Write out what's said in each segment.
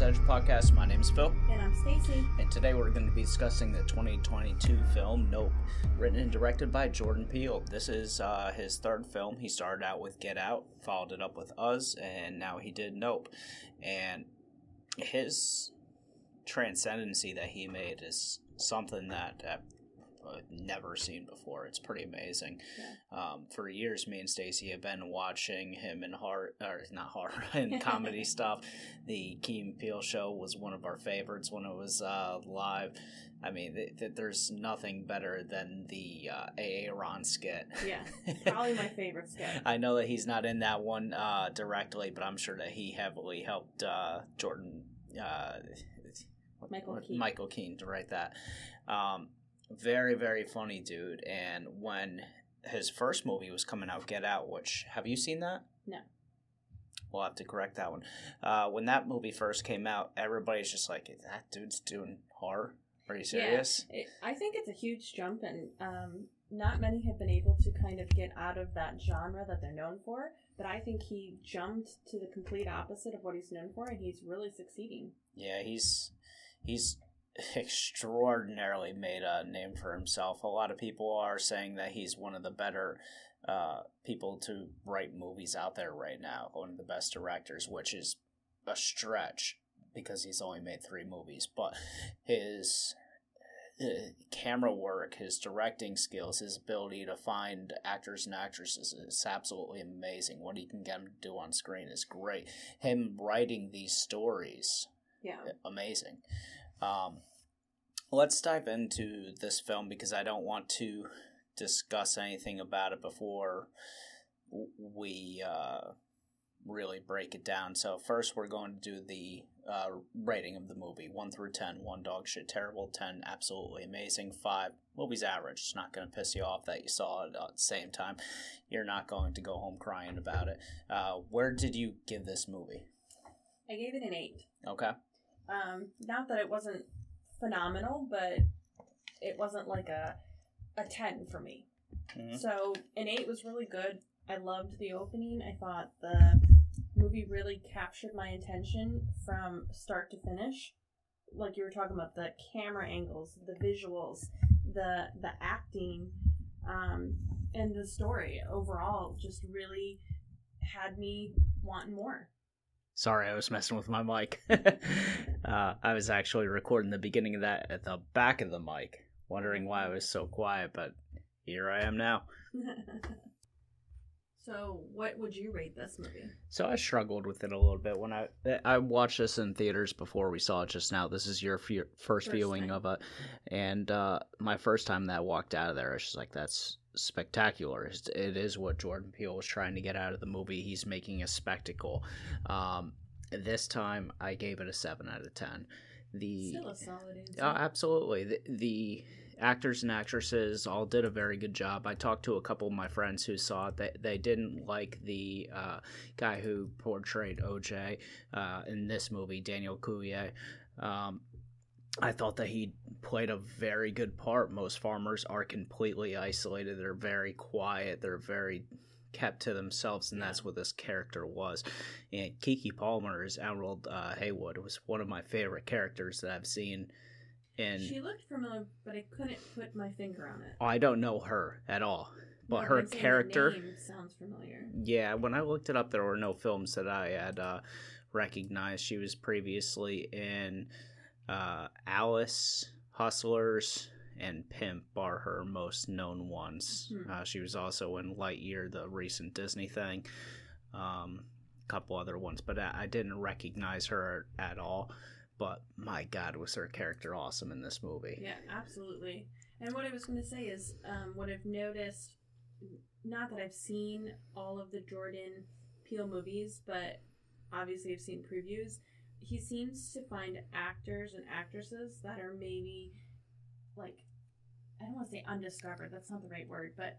Edge podcast. My name is Phil, And I'm Stacy. and today we're going to be discussing the 2022 film Nope, written and directed by Jordan Peele. This is uh, his third film. He started out with Get Out, followed it up with Us, and now he did Nope. And his transcendency that he made is something that uh, never seen before. It's pretty amazing. Um, for years, me and Stacy have been watching him in horror, or not horror, in comedy stuff. The Key and Peele show was one of our favorites when it was uh, live. I mean, th- th- there's nothing better than the uh, AA Ron skit. Yeah, probably my favorite skit. I know that he's not in that one uh, directly, but I'm sure that he heavily helped uh, Jordan uh, Michael Keane. Michael Keane to write that. Um, very very funny dude. And when his first movie was coming out, Get Out, which have you seen that? No. We'll have to correct that one. Uh, when that movie first came out, everybody's just like, "That dude's doing horror." Are you serious? It, I think it's a huge jump, and um, not many have been able to kind of get out of that genre that they're known for. But I think he jumped to the complete opposite of what he's known for, and he's really succeeding. Yeah, he's he's extraordinarily made a name for himself. A lot of people are saying that he's one of the better uh, people to write movies out there right now, one of the best directors, which is a stretch because he's only made three movies. But his uh, camera work, his directing skills, his ability to find actors and actresses is absolutely amazing. What he can get them to do on screen is great. Him writing these stories Yeah. amazing. Um, let's dive into this film because I don't want to discuss anything about it before we uh, really break it down. So first, we're going to do the uh, rating of the movie: one through ten. One dog shit terrible. Ten absolutely amazing. Five movie's average. It's not going to piss you off that you saw it at the same time. You're not going to go home crying about it. Uh, where did you give this movie? I gave it an eight. Okay. Um, not that it wasn't phenomenal, but it wasn't like a a ten for me. Mhm. So an eight was really good. I loved the opening. I thought the movie really captured my attention from start to finish. Like you were talking about the camera angles, the visuals, the the acting, um, and the story overall just really had me wanting more. Sorry, I was messing with my mic. uh, I was actually recording the beginning of that at the back of the mic, wondering why I was so quiet, but here I am now. so, what would you rate this movie? So I struggled with it a little bit when I I watched this in theaters before we saw it just now. This is your fe- first, First viewing time. of it, and uh, my first time that I walked out of there, I was just like, "That's spectacular." It's- what Jordan Peele was trying to get out of the movie. He's making a spectacle. Um, this time, I gave it a seven out of ten. The Still a solid answer. Oh, absolutely. The, the actors and actresses all did a very good job. I talked to a couple of my friends who saw it. They, they didn't like the uh, guy who portrayed OJ uh, in this movie, Daniel Kaluuya. Um, I thought that he played a very good part. Most farmers are completely isolated. They're very quiet. They're very kept to themselves, and that's what this character was. And Keke Palmer as Emerald uh, Haywood was one of my favorite characters that I've seen. And she looked familiar, but I couldn't put my finger on it. I don't know her at all, but No, her character. name sounds familiar. Yeah, when I looked it up, there were no films that I had uh, recognized. She was previously in uh, Alice, Hustlers, and Pimp are her most known ones. Hmm. Uh, she was also in Lightyear, the recent Disney thing, um, a couple other ones, but I, I didn't recognize her at all. But my God, was her character awesome in this movie? Yeah, absolutely. And what I was going to say is, um, what I've noticed, not that I've seen all of the Jordan Peele movies, but obviously I've seen previews. He seems to find actors and actresses that are maybe like I don't want to say undiscovered. That's not the right word, but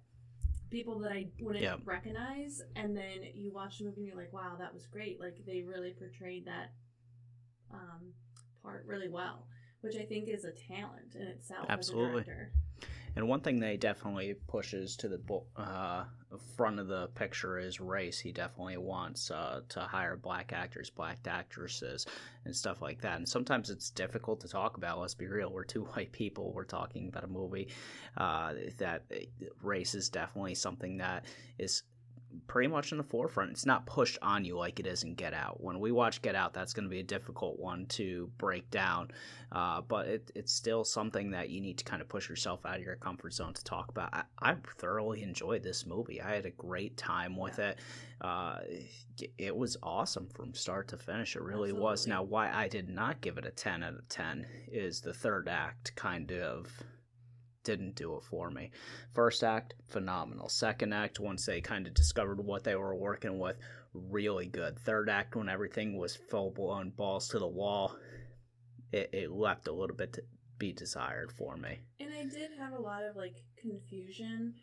people that I wouldn't Yeah. recognize, and then you watch the movie and you're like, wow, that was great. Like they really portrayed that um, part really well, which I think is a talent in itself. Absolutely. As a director. And one thing they definitely pushes to the uh, front of the picture is race. He definitely wants uh, to hire black actors, black actresses, and stuff like that. And sometimes it's difficult to talk about. Let's be real. We're two white people. We're talking about a movie uh, that race is definitely something that is pretty much in the forefront. It's not pushed on you like it is in Get Out. When we watch Get Out, that's going to be a difficult one to break down, uh, but it, it's still something that you need to kind of push yourself out of your comfort zone to talk about. I, I thoroughly enjoyed this movie. I had a great time with it. Uh, it was awesome from start to finish. It really Absolutely. was. Now, why I did not give it a 10 out of 10 is the third act kind of didn't do it for me. First act, phenomenal. Second act, once they kind of discovered what they were working with, really good. Third act, when everything was full blown balls to the wall, it, it left a little bit to be desired for me. And I did have a lot of like confusion.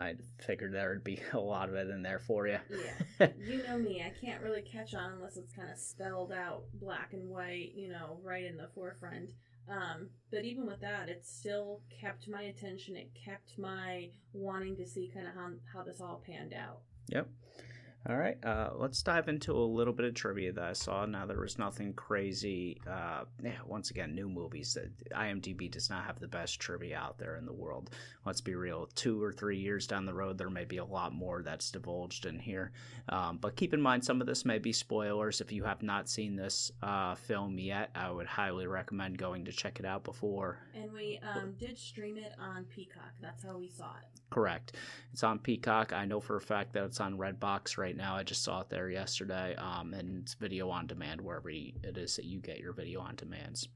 I figured there would be a lot of it in there for you. Yeah. you know me, I can't really catch on unless it's kind of spelled out black and white, you know, right in the forefront. Um, but even with that, it still kept my attention. It kept my wanting to see kind of how, how this all panned out. Yep. All right, uh, let's dive into a little bit of trivia that I saw. Now, there was nothing crazy. Uh, once again, new movies. IMDb does not have the best trivia out there in the world. Let's be real. Two or three years down the road, there may be a lot more that's divulged in here. Um, but keep in mind, some of this may be spoilers. If you have not seen this uh, film yet, I would highly recommend going to check it out before. And we um, did stream it on Peacock. That's how we saw it. Correct. It's on Peacock. I know for a fact that it's on Redbox right now. I just saw it there yesterday. Um, and it's video on demand wherever it is that you get your video on demands.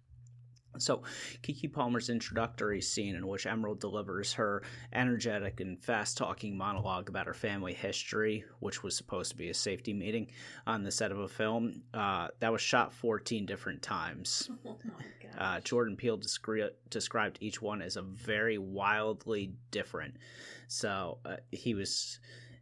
So, Keke Palmer's introductory scene, in which Emerald delivers her energetic and fast talking monologue about her family history, which was supposed to be a safety meeting on the set of a film, uh, that was shot 14 different times. Uh, Jordan Peele descri- described each one as a very wildly different. So, uh, he was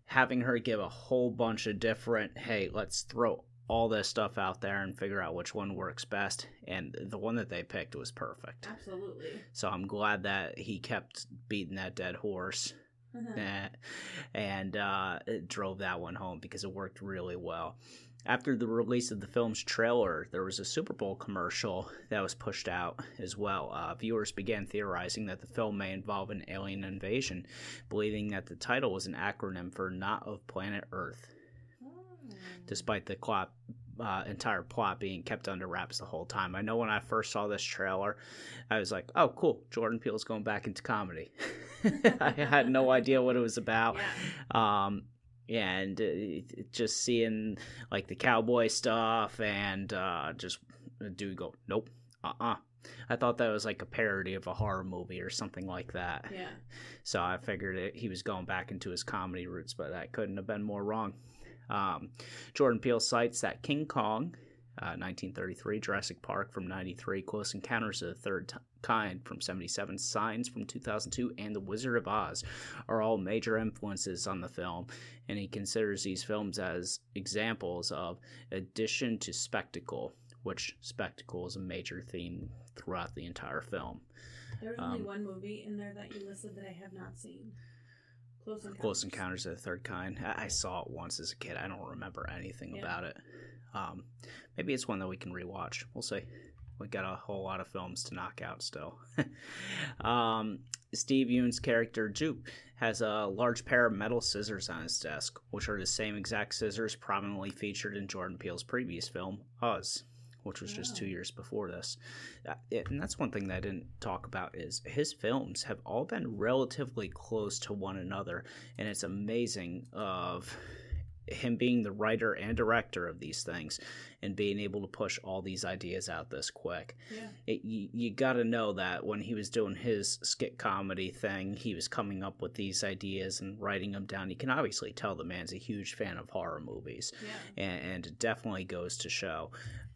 having her give a whole bunch of different, hey, let's throw all this stuff out there and figure out which one works best. And the one that they picked was perfect. Absolutely. So I'm glad that he kept beating that dead horse. Uh-huh. and uh, drove that one home because it worked really well. After the release of the film's trailer, there was a Super Bowl commercial that was pushed out as well. Uh, viewers began theorizing that the film may involve an alien invasion, believing that the title was an acronym for Not of Planet Earth despite the plot, uh, entire plot being kept under wraps the whole time. I know when I first saw this trailer, I was like, "Oh, cool! Jordan Peele's going back into comedy." I had no idea what it was about. Yeah. Um, and uh, just seeing like the cowboy stuff and uh, just dude go, "Nope, uh, uh-uh. uh I thought that was like a parody of a horror movie or something like that. Yeah. So I figured it, he was going back into his comedy roots, but that couldn't have been more wrong. Um, Jordan Peele cites that King Kong, uh, 1933, Jurassic Park from 93, Close Encounters of the Third T- Kind from 77, Signs from 2002, and The Wizard of Oz are all major influences on the film, and he considers these films as examples of addition to spectacle, which spectacle is a major theme throughout the entire film. There's um, only one movie in there that you listed that I have not seen. Close Encounters. Close Encounters of the Third Kind. I, saw it once as a kid. I don't remember anything yeah. about it. Um, maybe it's one that we can rewatch. We'll see. We got a whole lot of films to knock out still. um, Steve Yeun's character Jupe has a large pair of metal scissors on his desk, which are the same exact scissors prominently featured in Jordan Peele's previous film, Us which was just two years before this. Uh, and that's one thing that I didn't talk about is his films have all been relatively close to one another, and it's amazing of him being the writer and director of these things and being able to push all these ideas out this quick. Yeah. It, you, you got to know that when he was doing his skit comedy thing, he was coming up with these ideas and writing them down. You can obviously tell the man's a huge fan of horror movies, yeah. and, and it definitely goes to show.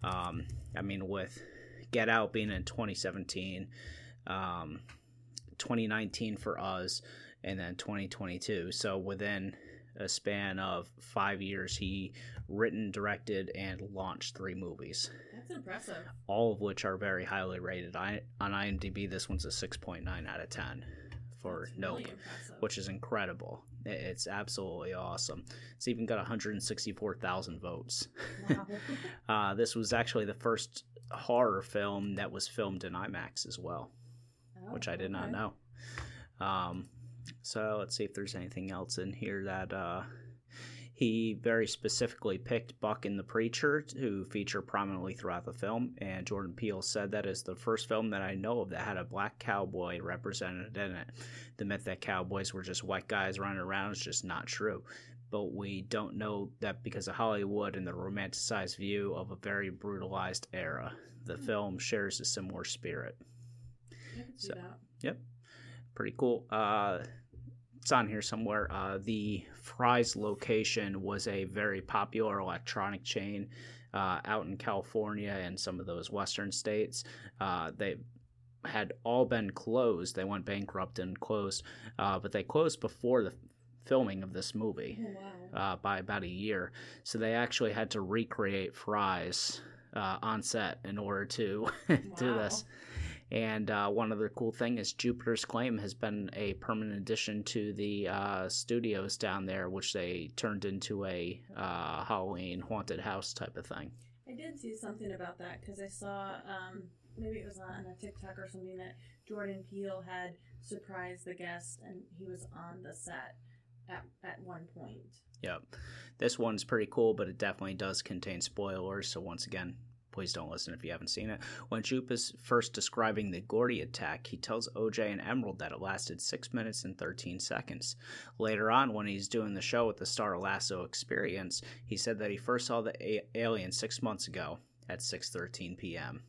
Um, I mean, with Get Out being in 2017, um, 2019 for us, and then 2022. So within a span of five years, he written, directed, and launched three movies. That's impressive. All of which are very highly rated. I, on IMDb, this one's a 6.9 out of 10 for That's Nope, really which is incredible. It's absolutely awesome. It's even got 164,000 votes. wow. Uh, this was actually the first horror film that was filmed in IMAX as well, Oh, which I did not know. Um, so let's see if there's anything else in here that uh, he very specifically picked Buck and the Preacher to feature prominently throughout the film. And Jordan Peele said that is the first film that I know of that had a black cowboy represented in it. The myth that cowboys were just white guys running around is just not true. But we don't know that because of Hollywood and the romanticized view of a very brutalized era. The film shares a similar spirit. I can see So- that. pretty cool. Uh, it's on here somewhere. Uh, the Fry's location was a very popular electronic chain uh, out in California and some of those western states. Uh, they had all been closed. They went bankrupt and closed, uh, but they closed before the filming of this movie Oh, wow. uh, by about a year. So they actually had to recreate Fry's uh, on set in order to do Wow. this. And uh, one other cool thing is Jupiter's Claim has been a permanent addition to the uh, studios down there, which they turned into a uh, Halloween haunted house type of thing. I did see something about that because I saw um, maybe it was on a TikTok or something that Jordan Peele had surprised the guest and he was on the set at, at one point. Yep. This one's pretty cool, but it definitely does contain spoilers. So once again, please don't listen if you haven't seen it. When Jupe is first describing the Gordy attack, he tells OJ and Emerald that it lasted 6 minutes and 13 seconds. Later on, when he's doing the show with the Star Lasso Experience, he said that he first saw the a- alien six months ago at 6.13 p.m.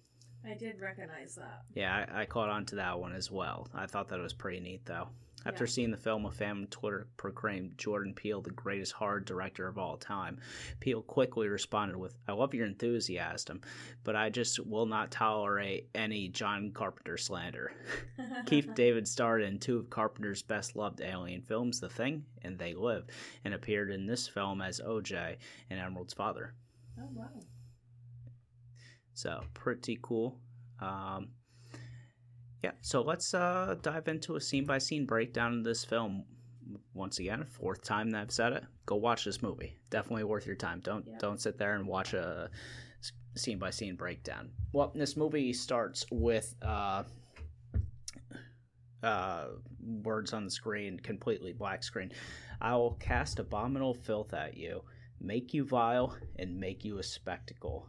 I did recognize that. Yeah, I, I caught on to that one as well. I thought that was pretty neat, though. After Yeah. seeing the film, a fan on Twitter proclaimed Jordan Peele the greatest horror director of all time. Peele quickly responded with, I love your enthusiasm, but I just will not tolerate any John Carpenter slander. Keith David starred in two of Carpenter's best loved alien films, The Thing and They Live, and appeared in this film as OJ and Emerald's father. Oh wow. So pretty cool. Um, yeah, so let's uh, dive into a scene by scene breakdown of this film. Once again, fourth time that I've said it. Go watch this movie. Definitely worth your time. Don't Yeah. don't sit there and watch a scene by scene breakdown. Well, this movie starts with uh, uh, words on the screen, completely black screen. I will cast abominable filth at you, make you vile, and make you a spectacle.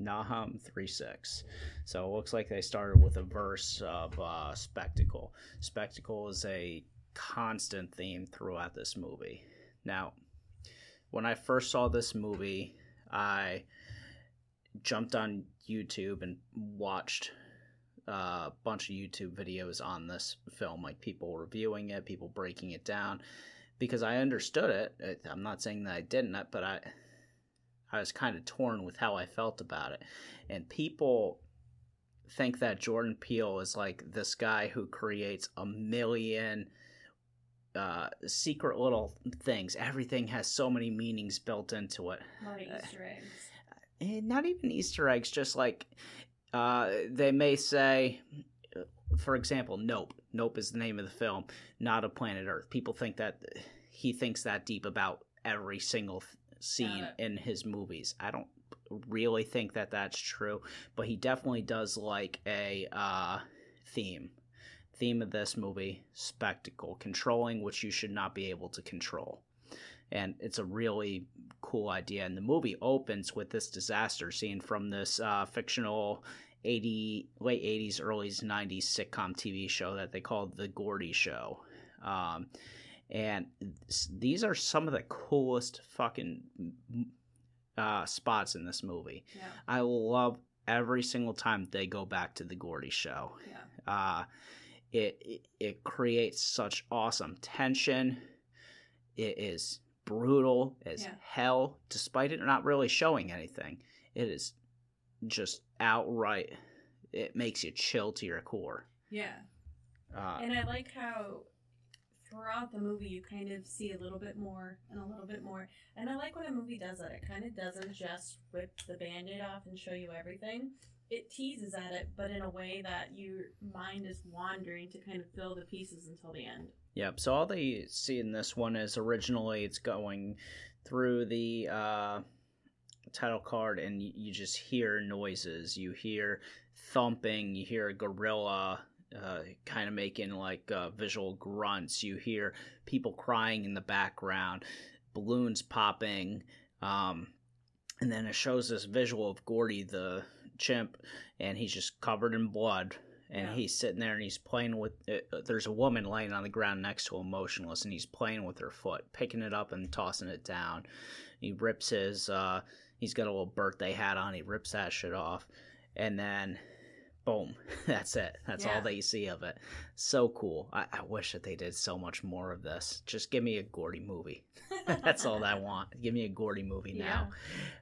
Nahum 3:6. So it looks like they started with a verse of uh, spectacle. Spectacle is a constant theme throughout this movie. Now, when I first saw this movie, I jumped on YouTube and watched uh, a bunch of YouTube videos on this film, like people reviewing it, people breaking it down, because I understood it. It- I'm not saying that I didn't, but I I was kind of torn with how I felt about it. And people think that Jordan Peele is like this guy who creates a million uh, secret little things. Everything has so many meanings built into it. A lot of Uh, Easter eggs. And not even Easter eggs, just like uh, they may say, for example, Nope. Nope is the name of the film, not a planet Earth. People think that he thinks that deep about every single Got in his movies. I don't really think that that's true, but he definitely does like a uh, theme. Theme of this movie spectacle, controlling which you should not be able to control. And it's a really cool idea. And the movie opens with this disaster scene from this uh, fictional 80 late 80s early 90s sitcom tv show that they called the gordy show um, and these are some of the coolest fucking uh, spots in this movie Yeah. i love every single time they go back to the gordy show Yeah. uh, it, it it creates such awesome tension. It is brutal as Yeah. hell, despite it not really showing anything. It is just outright. It makes you chill to your core. Yeah. Uh, And I like how throughout the movie you kind of see a little bit more and a little bit more. And I like when a movie does that. It kind of doesn't just rip the band aid off and show you everything. it teases at it, but in a way that your mind is wandering to kind of fill the pieces until the end. Yep. So all they see in this one is originally it's going through the uh, title card, and you just hear noises. You hear thumping. You hear a gorilla. Uh, kind of making like uh, visual grunts. You hear people crying in the background, balloons popping, um, and then it shows this visual of Gordy the chimp, and he's just covered in blood. And Yeah. he's sitting there and he's playing with. Uh, there's a woman laying on the ground next to him, motionless, and he's playing with her foot, picking it up and tossing it down. He rips his. Uh, he's got a little birthday hat on. He rips that shit off, and then, boom, that's it. That's Yeah. all that you see of it. So cool. I, I wish that they did so much more of this. Just give me a Gordy movie. that's all that I want. Give me a Gordy movie now.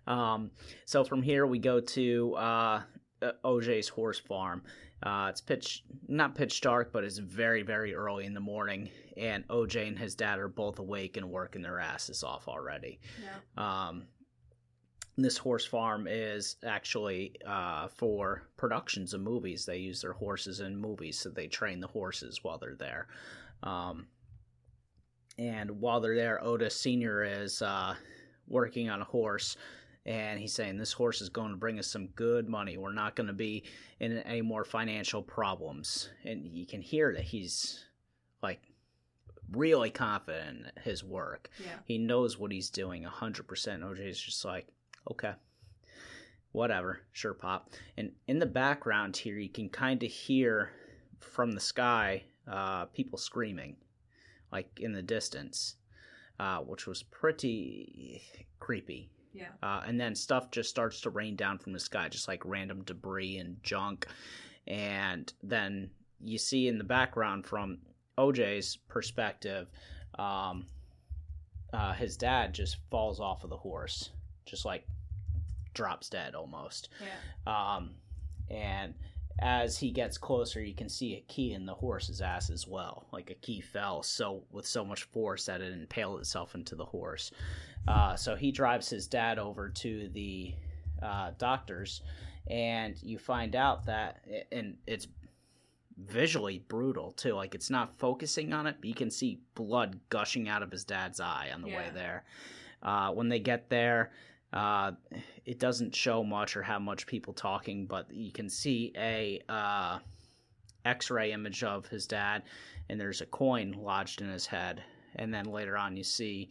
Um, so from here we go to uh, uh, OJ's horse farm. Uh, it's pitch not pitch dark, but it's very very early in the morning, and OJ and his dad are both awake and working their asses off already. Yeah. Um, this horse farm is actually uh, for productions of movies. They use their horses in movies, so they train the horses while they're there. Um, and while they're there, Otis Senior is uh, working on a horse, and he's saying this horse is going to bring us some good money. We're not going to be in any more financial problems. And you can hear that he's like really confident in his work. Yeah. He knows what he's doing 100%. OJ's just like, okay, whatever, sure, Pop. And in the background here, you can kind of hear from the sky uh, people screaming, like in the distance, uh, which was pretty creepy. Yeah. Uh, and then stuff just starts to rain down from the sky, just like random debris and junk. And then you see in the background from OJ's perspective, um, uh, his dad just falls off of the horse, just like drops dead almost. Yeah. Um, and as he gets closer, you can see a key in the horse's ass as well. Like a key fell so with so much force that it impaled itself into the horse. Uh, so he drives his dad over to the uh, doctors, and you find out that, and it's visually brutal too. Like it's not focusing on it, but you can see blood gushing out of his dad's eye on the way there. Uh, when they get there, uh, it doesn't show much or have much people talking, but you can see a uh, X-ray image of his dad, and there's a coin lodged in his head. And then later on, you see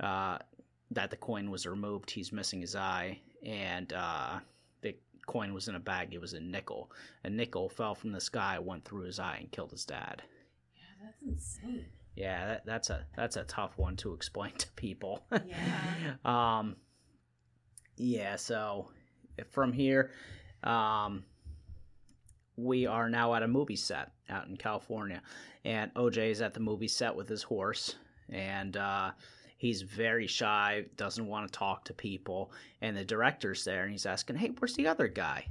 uh, that the coin was removed. He's missing his eye, and uh, the coin was in a bag. It was a nickel. A nickel fell from the sky, went through his eye, and killed his dad. Yeah, that's insane. Yeah, that, that's a that's a tough one to explain to people. Yeah. um. Yeah. So from here, um, we are now at a movie set out in California, and OJ is at the movie set with his horse, and uh, he's very shy, doesn't want to talk to people, and the director's there, and he's asking, "Hey, where's the other guy?"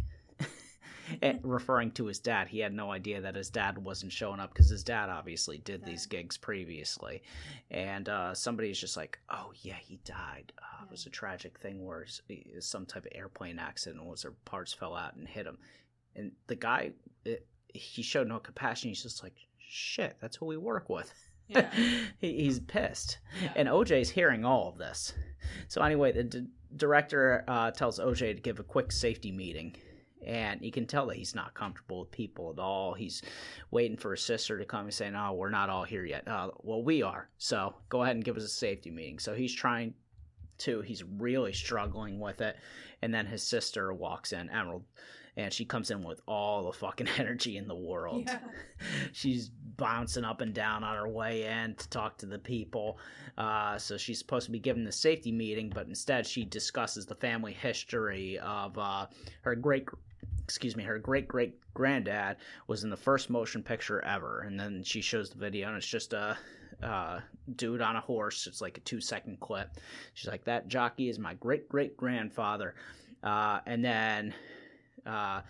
And referring to his dad. He had no idea that his dad wasn't showing up because his dad obviously did these gigs previously. And uh, somebody's just like, oh, yeah, he died. Uh, It was a tragic thing where it's some type of airplane accident was their parts fell out and hit him. And the guy, it, he showed no compassion. He's just like, shit, that's who we work with. Yeah. he, he's pissed. Yeah. And OJ's hearing all of this. So anyway, the d- director uh, tells OJ to give a quick safety meeting, and you can tell that he's not comfortable with people at all. He's waiting for his sister to come and say, "No, we're not all here yet." Uh, well, we are. So go ahead and give us a safety meeting. So he's trying to. He's really struggling with it, and then his sister walks in, Emerald. And she comes in with all the fucking energy in the world Yeah. she's bouncing up and down on her way in to talk to the people. Uh, so she's supposed to be giving the safety meeting, but instead she discusses the family history of uh, her great, excuse me, her great great granddad was in the first motion picture ever, and then she shows the video, and it's just a. Uh, dude on a horse. It's like a two second clip. She's like, That jockey is my great great grandfather. Uh, and then uh,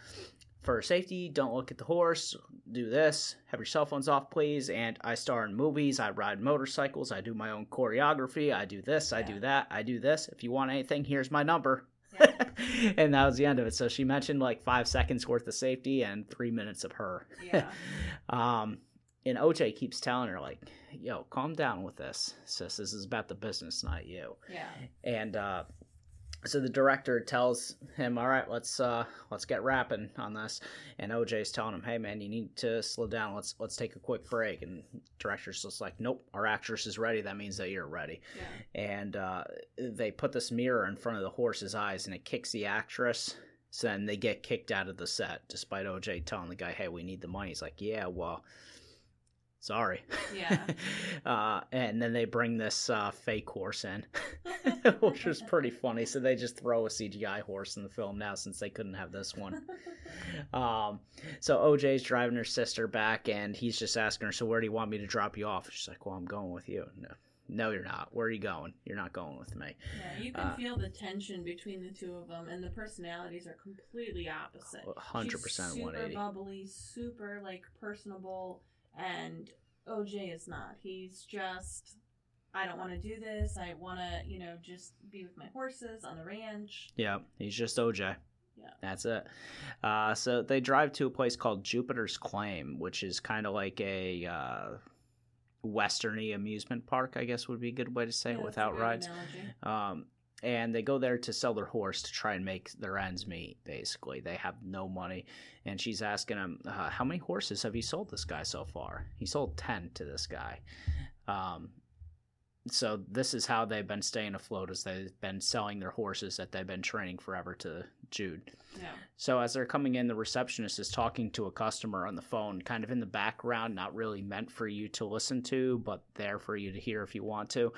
for safety, don't look at the horse. Do this. Have your cell phones off, please. And I star in movies. I ride motorcycles. I do my own choreography. I do this. I do that. I do this. If you want anything, here's my number. and that was the end of it. So she mentioned like five seconds worth of safety and three minutes of her. Yeah. um, and OJ keeps telling her like, "Yo, calm down with this, sis. This is about the business, not you." Yeah. And uh, so the director tells him, "All right, let's uh, let's get rapping on this." And OJ's telling him, "Hey, man, you need to slow down. Let's let's take a quick break." And director's just like, "Nope, our actress is ready. That means that you're ready." Yeah. And uh, they put this mirror in front of the horse's eyes, and it kicks the actress. So then they get kicked out of the set, despite OJ telling the guy, "Hey, we need the money." He's like, "Yeah, well." Sorry. Yeah. uh, and then they bring this uh, fake horse in, which was pretty funny. So they just throw a CGI horse in the film now since they couldn't have this one. Um, so OJ's driving her sister back, and he's just asking her, "So where do you want me to drop you off?" She's like, "Well, I'm going with you." No, no, you're not. Where are you going? You're not going with me. Yeah, you can Uh, feel the tension between the two of them, and the personalities are completely opposite. Hundred percent one super eighty. bubbly, super like personable, and OJ is not. He's just, I don't want to do this. I want to, you know, just be with my horses on the ranch. Yeah, he's just OJ. Yeah. That's it. Uh, so they drive to a place called Jupiter's Claim, which is kind of like a uh, westerny amusement park, I guess would be a good way to say Yeah, it, without rides. Um, and they go there to sell their horse to try and make their ends meet. Basically, they have no money, and she's asking him, uh, "How many horses have you sold this guy so far?" He sold ten to this guy. Um, so this is how they've been staying afloat, as they've been selling their horses that they've been training forever to Jupe. Yeah. So as they're coming in, the receptionist is talking to a customer on the phone, kind of in the background, not really meant for you to listen to, but there for you to hear if you want to.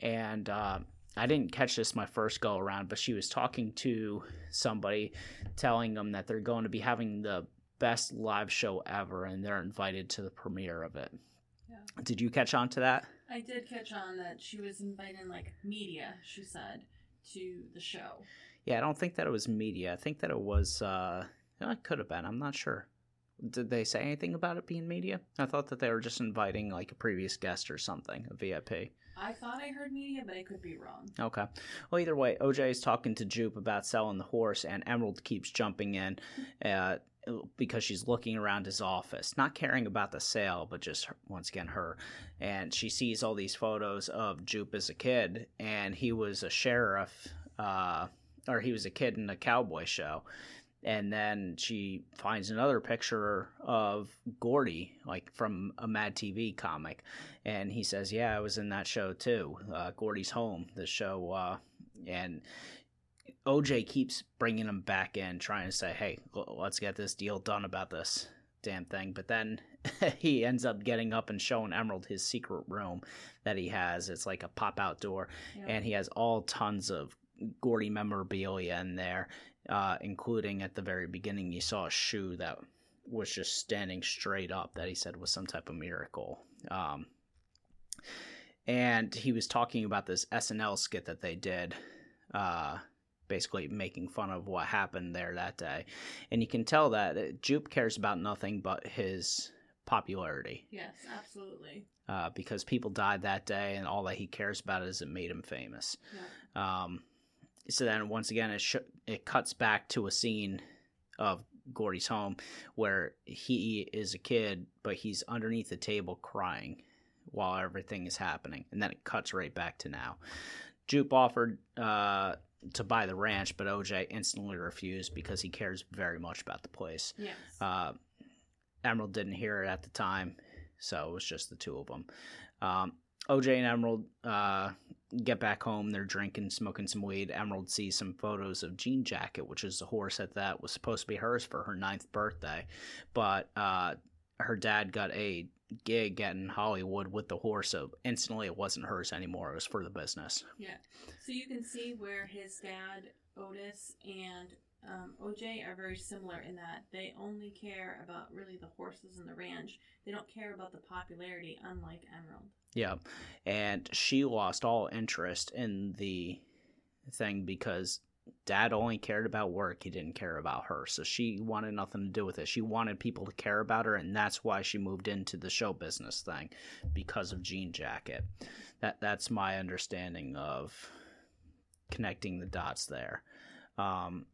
And uh, I didn't catch this my first go around, but she was talking to somebody, telling them that they're going to be having the best live show ever, and they're invited to the premiere of it. Yeah. Did you catch on to that? I did catch on that she was inviting like media. She said to the show. Yeah, I don't think that it was media. I think that it was. Uh, it could have been. I'm not sure. Did they say anything about it being media? I thought that they were just inviting like a previous guest or something, a VIP. I thought I heard media, but I could be wrong. Okay. Well, either way, OJ is talking to Jupe about selling the horse, and Emerald keeps jumping in uh, because she's looking around his office, not caring about the sale, but just once again her. And she sees all these photos of Jupe as a kid, and he was a sheriff, uh, or he was a kid in a cowboy show. And then she finds another picture of Gordy, like from a Mad TV comic. And he says, Yeah, I was in that show too. Uh, Gordy's Home, the show. Uh, and OJ keeps bringing him back in, trying to say, Hey, let's get this deal done about this damn thing. But then he ends up getting up and showing Emerald his secret room that he has. It's like a pop out door Yeah. and he has all tons of Gordy memorabilia in there, uh, including at the very beginning you saw a shoe that was just standing straight up that he said was some type of miracle. Um, and he was talking about this SNL skit that they did, uh, basically making fun of what happened there that day, and you can tell that uh, Jupe cares about nothing but his popularity yes, absolutely. uh, because people died that day, and all that he cares about is it made him famous. Yeah. Um, so then once again, it sh- it cuts back to a scene of Gordy's home where he is a kid, but he's underneath the table crying while everything is happening, and then it cuts right back to now. Jupe offered uh, to buy the ranch, but OJ instantly refused because he cares very much about the place. Yes. Uh, Emerald didn't hear it at the time, so it was just the two of them. Um, OJ and Emerald uh, get back home. They're drinking, smoking some weed. Emerald sees some photos of Jean Jacket, which is the horse that that was supposed to be hers for her ninth birthday, but uh, her dad got a gig in Hollywood with the horse, so instantly it wasn't hers anymore. It was for the business. Yeah. So you can see where his dad, Otis, and um, OJ are very similar in that they only care about really the horses and the ranch. They don't care about the popularity, unlike Emerald. Yeah. And she lost all interest in the thing because dad only cared about work. He didn't care about her. So she wanted nothing to do with it. She wanted people to care about her. And that's why she moved into the show business thing because of Jean Jacket. That, that's my understanding of connecting the dots there. Um,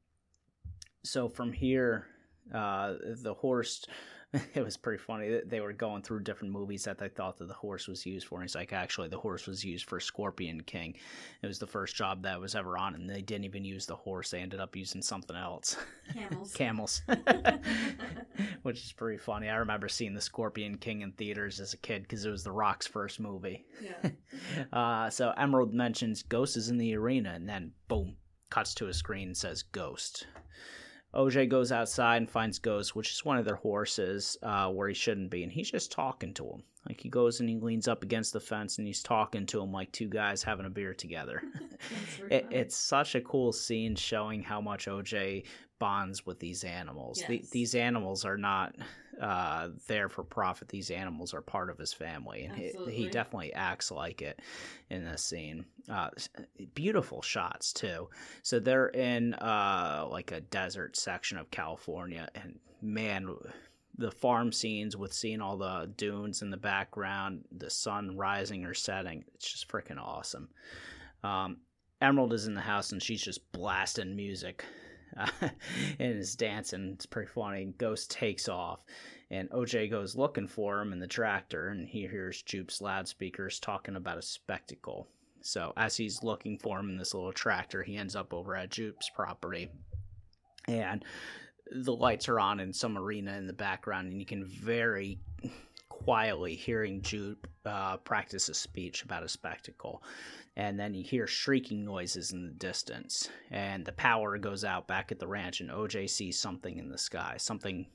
so from here, uh, the horse. It was pretty funny. They were going through different movies that they thought that the horse was used for. And he's like, actually, the horse was used for Scorpion King. It was the first job that was ever on, and they didn't even use the horse. They ended up using something else. Camels. Camels. Which is pretty funny. I remember seeing the Scorpion King in theaters as a kid because it was The Rock's first movie. Yeah. uh, so Emerald mentions ghosts is in the arena, and then boom, cuts to a screen and says Ghost. OJ goes outside and finds Ghost, which is one of their horses, uh, where he shouldn't be, and he's just talking to him. Like he goes and he leans up against the fence and he's talking to him like two guys having a beer together. It, it's such a cool scene showing how much OJ bonds with these animals. The, these animals are not uh, there for profit. These animals are part of his family, and he, he definitely acts like it in this scene. Uh, beautiful shots too. So they're in uh, like a desert section of California, and man. The farm scenes with seeing all the dunes in the background, the sun rising or setting, it's just freaking awesome. Um, Emerald is in the house and she's just blasting music and is dancing. It's pretty funny. Ghost takes off and OJ goes looking for him in the tractor and he hears Jupe's loudspeakers talking about a spectacle. So as he's looking for him in this little tractor, he ends up over at Jupe's property and the lights are on in some arena in the background and you can very quietly hearing Jupe uh, practice a speech about a spectacle and then you hear shrieking noises in the distance and the power goes out back at the ranch and oj sees something in the sky something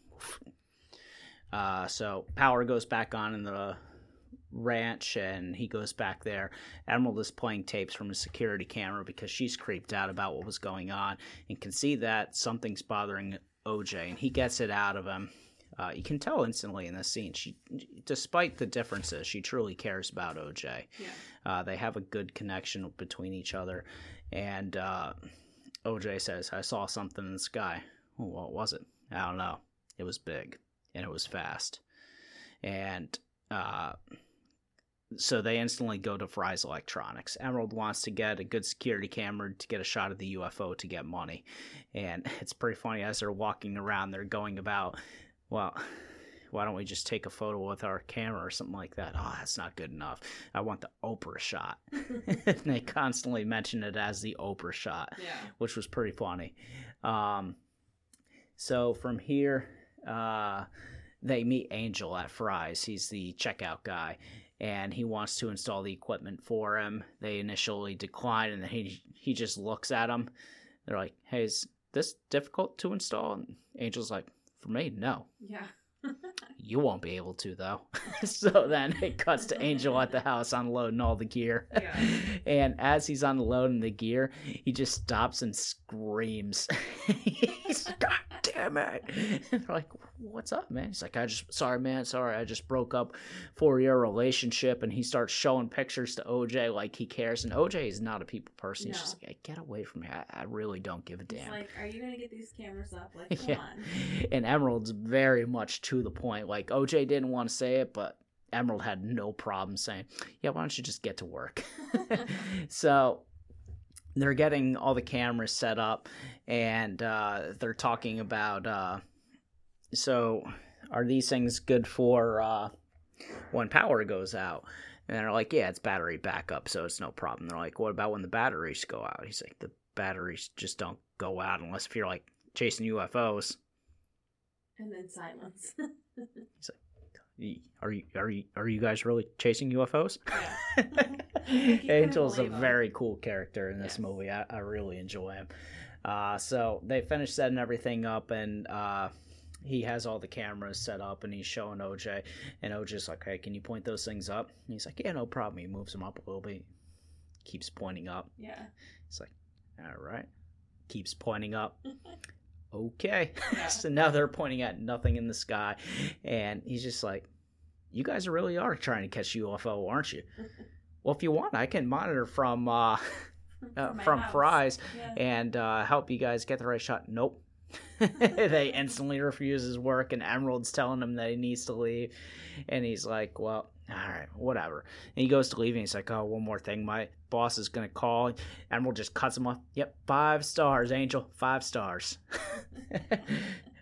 uh, so power goes back on in the ranch and he goes back there. Emerald is playing tapes from a security camera because she's creeped out about what was going on and can see that something's bothering oj and he gets it out of him uh, you can tell instantly in this scene she despite the differences she truly cares about oj yeah. uh, they have a good connection between each other. And uh, OJ says, I saw something in the sky. What was it? I don't know. It was big and it was fast. And uh, so they instantly go to Fry's Electronics. Emerald wants to get a good security camera to get a shot of the UFO to get money. And it's pretty funny as they're walking around, they're going about, well, why don't we just take a photo with our camera or something like that? Oh, that's not good enough. I want the Oprah shot. and they constantly mention it as the Oprah shot, yeah. which was pretty funny. Um, so from here, uh, they meet Angel at Fry's. He's the checkout guy, and he wants to install the equipment for him. They initially decline, and then he he just looks at him. They're like, "Hey, is this difficult to install?" And Angel's like, "For me, no." Yeah. You won't be able to though. so then it cuts to Angel at the house unloading all the gear. Yeah. And as he's unloading the gear, he just stops and screams. he's like, God damn it. And they're like, What's up, man? He's like, I just sorry, man, sorry, I just broke up four year relationship and he starts showing pictures to OJ like he cares. And OJ is not a people person. He's just like, hey, get away from me. I, I really don't give a He's damn. like, are you gonna get these cameras up? Like, come Yeah. on. And Emerald's very much to the point. Like OJ didn't want to say it, but Emerald had no problem saying, "Yeah, why don't you just get to work?" so they're getting all the cameras set up, and uh, they're talking about. Uh, so, are these things good for uh, when power goes out? And they're like, "Yeah, it's battery backup, so it's no problem." They're like, "What about when the batteries go out?" He's like, "The batteries just don't go out unless if you're like chasing UFOs." And then silence. Y- Are you are you are you guys really chasing UFOs? Couldn't Angel's a believe him. very cool character in this Yes. movie. I, I really enjoy him. Uh, so they finish setting everything up, and uh, he has all the cameras set up, and he's showing OJ, and OJ's like, "Hey, can you point those things up?" And he's like, "Yeah, no problem." He moves them up a little bit, keeps pointing up. yeah. It's like, all right, keeps pointing up. okay. So now they're pointing at nothing in the sky, and he's just like, "You guys really are trying to catch UFO, aren't you?" well, if you want, I can monitor from uh, uh, From house. Fry's Yeah. and uh, help you guys get the right shot. Nope. they instantly refuse his work, and Emerald's telling him that he needs to leave, and he's like, "Well, all right, whatever. And he goes to leave and he's like, oh, one more thing. My boss is going to call. Emerald just cuts him off. Yep, five stars, Angel. Five stars.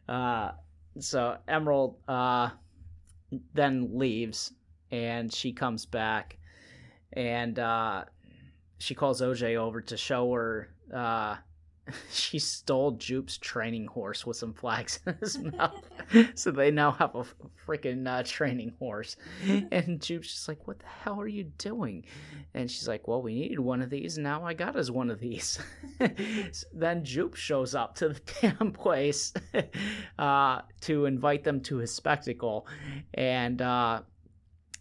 uh, so Emerald uh, then leaves and she comes back and uh, she calls OJ over to show her uh, she stole Jupe's training horse with some flags in his mouth. so they now have a freaking uh, training horse. And Jupe's just like, What the hell are you doing? And she's like, Well, we needed one of these. Now I got us one of these. so then Jupe shows up to the damn place uh, to invite them to his spectacle. And uh,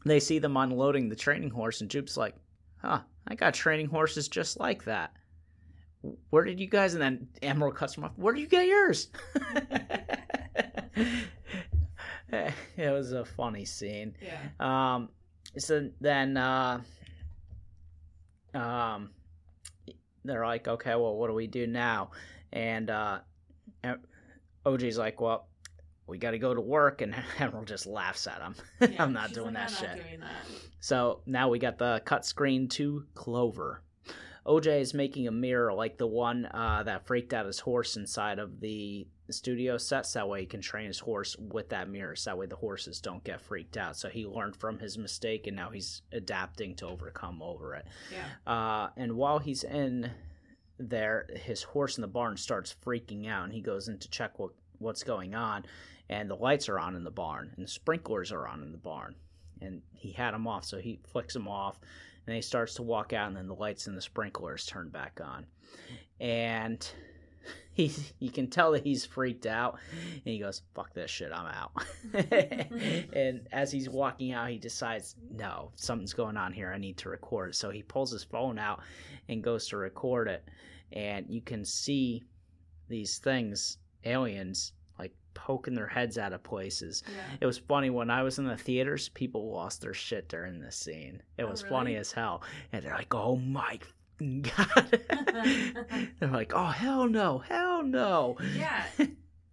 they see them unloading the training horse. And Jupe's like, Huh, I got training horses just like that where did you guys and then emerald cuts him off where did you get yours it was a funny scene Yeah. um so then uh um they're like okay well what do we do now and uh oj's like well we got to go to work and emerald just laughs at him Yeah, i'm not doing like, that shit doing that. so now we got the cut screen to Clover. OJ is making a mirror like the one uh, that freaked out his horse inside of the studio sets. That way he can train his horse with that mirror. So that way the horses don't get freaked out. So he learned from his mistake and now he's adapting to overcome over it. Yeah. Uh, and while he's in there, his horse in the barn starts freaking out and he goes in to check what, what's going on. And the lights are on in the barn and the sprinklers are on in the barn and he had them off, so he flicks them off, and he starts to walk out, and then the lights and the sprinklers turn back on, and he you can tell that he's freaked out, and he goes, "Fuck this shit, I'm out." and as he's walking out, he decides, "No, something's going on here. I need to record it." So he pulls his phone out and goes to record it, and you can see these things, aliens, poking their heads out of places. Yeah. It was funny when I was in the theaters, people lost their shit during this scene. It Oh, was really? funny as hell. And they're like, oh my God. they're like, oh, hell no, hell no. yeah.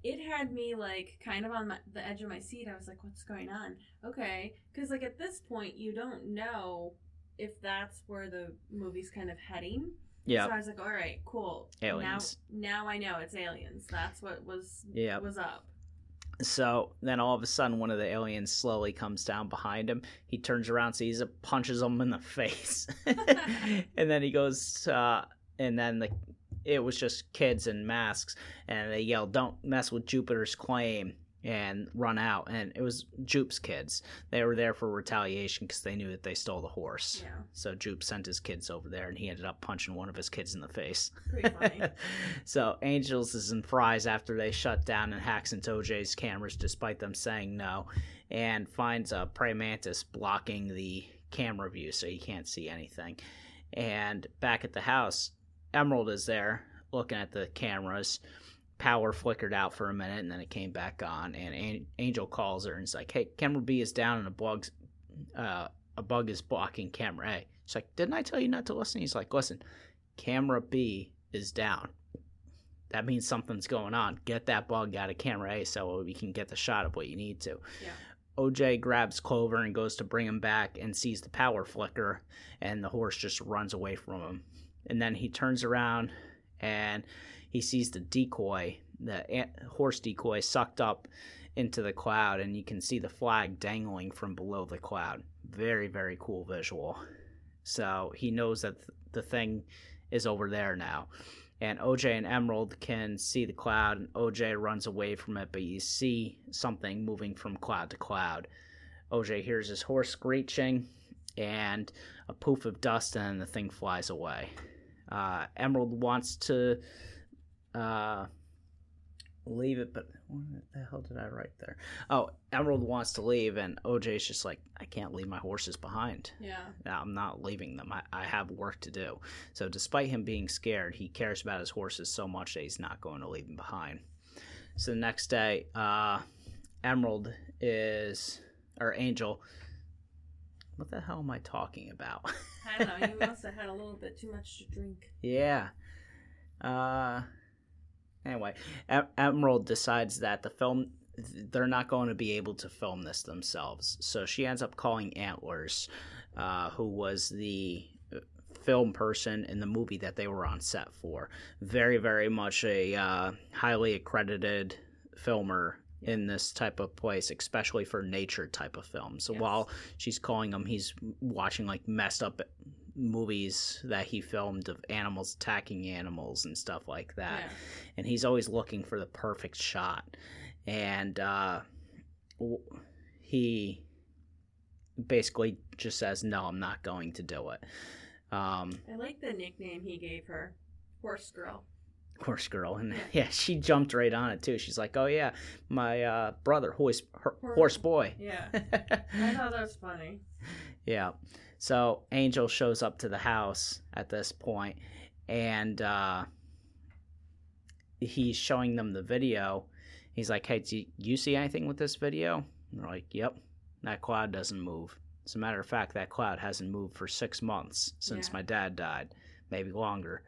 It had me like kind of on my, the edge of my seat. I was like, "What's going on?" Okay, because like at this point, you don't know if that's where the movie's kind of heading. Yeah, So I was like, "All right, cool. Aliens. Now, now I know it's aliens. That's what was Yep. was up." So then all of a sudden, one of the aliens slowly comes down behind him. He turns around, sees it, punches him in the face, and then he goes. Uh, and then the it was just kids in masks, and they yell, "Don't mess with Jupiter's claim!" And run out. And it was Jupe's kids. They were there for retaliation because they knew that they stole the horse. Yeah, So Jupe sent his kids over there, and he ended up punching one of his kids in the face. pretty funny. so Angels is in Fry's after they shut down and hacks into OJ's cameras despite them saying no, and finds a prey mantis blocking the camera view so he can't see anything. And back at the house, Emerald is there looking at the cameras. Power flickered out for a minute and then it came back on. And Angel calls her and is like, "Hey, camera B is down and a bug's, uh, a bug is blocking camera A." She's like, "Didn't I tell you not to listen?" He's like, "Listen, camera B is down. That means something's going on. Get that bug out of camera A so we can get the shot of what you need to. Yeah. OJ grabs Clover and goes to bring him back and sees the power flicker, and the horse just runs away from him. And then he turns around and he sees the decoy, the horse decoy, sucked up into the cloud, and you can see the flag dangling from below the cloud. Very, very cool visual. So he knows that the thing is over there now. And OJ and Emerald can see the cloud, and OJ runs away from it, but you see something moving from cloud to cloud. OJ hears his horse screeching and a poof of dust, and the thing flies away. Uh, Emerald wants to uh, leave it, but what the hell did I write there? Oh, Emerald wants to leave, and OJ's just like, I can't leave my horses behind. Yeah. I'm not leaving them. I, I have work to do. So, despite him being scared, he cares about his horses so much that he's not going to leave them behind. So, the next day, uh, Emerald is, or Angel, what the hell am I talking about? I don't know. You must have had a little bit too much to drink. yeah. Uh, anyway, em- Emerald decides that the film they're not going to be able to film this themselves. So she ends up calling Antlers, uh, who was the uh, film person in the movie that they were on set for. Very, very much a uh, highly accredited filmer in this type of place, especially for nature type of films. So Yes. while she's calling him, he's watching like messed up movies that he filmed of animals attacking animals and stuff like that Yeah. and he's always looking for the perfect shot and uh, he basically just says no i'm not going to do it um, I like the nickname he gave her, Horse Girl. horse girl and yeah she jumped right on it too she's like oh yeah my uh, brother horse, her, Horse- horse boy Yeah. I thought that was funny. Yeah. So Angel shows up to the house at this point and uh he's showing them the video. He's like, Hey, do you see anything with this video? And they're like, Yep. That cloud doesn't move. As a matter of fact, that cloud hasn't moved for six months since Yeah. my dad died. Maybe longer.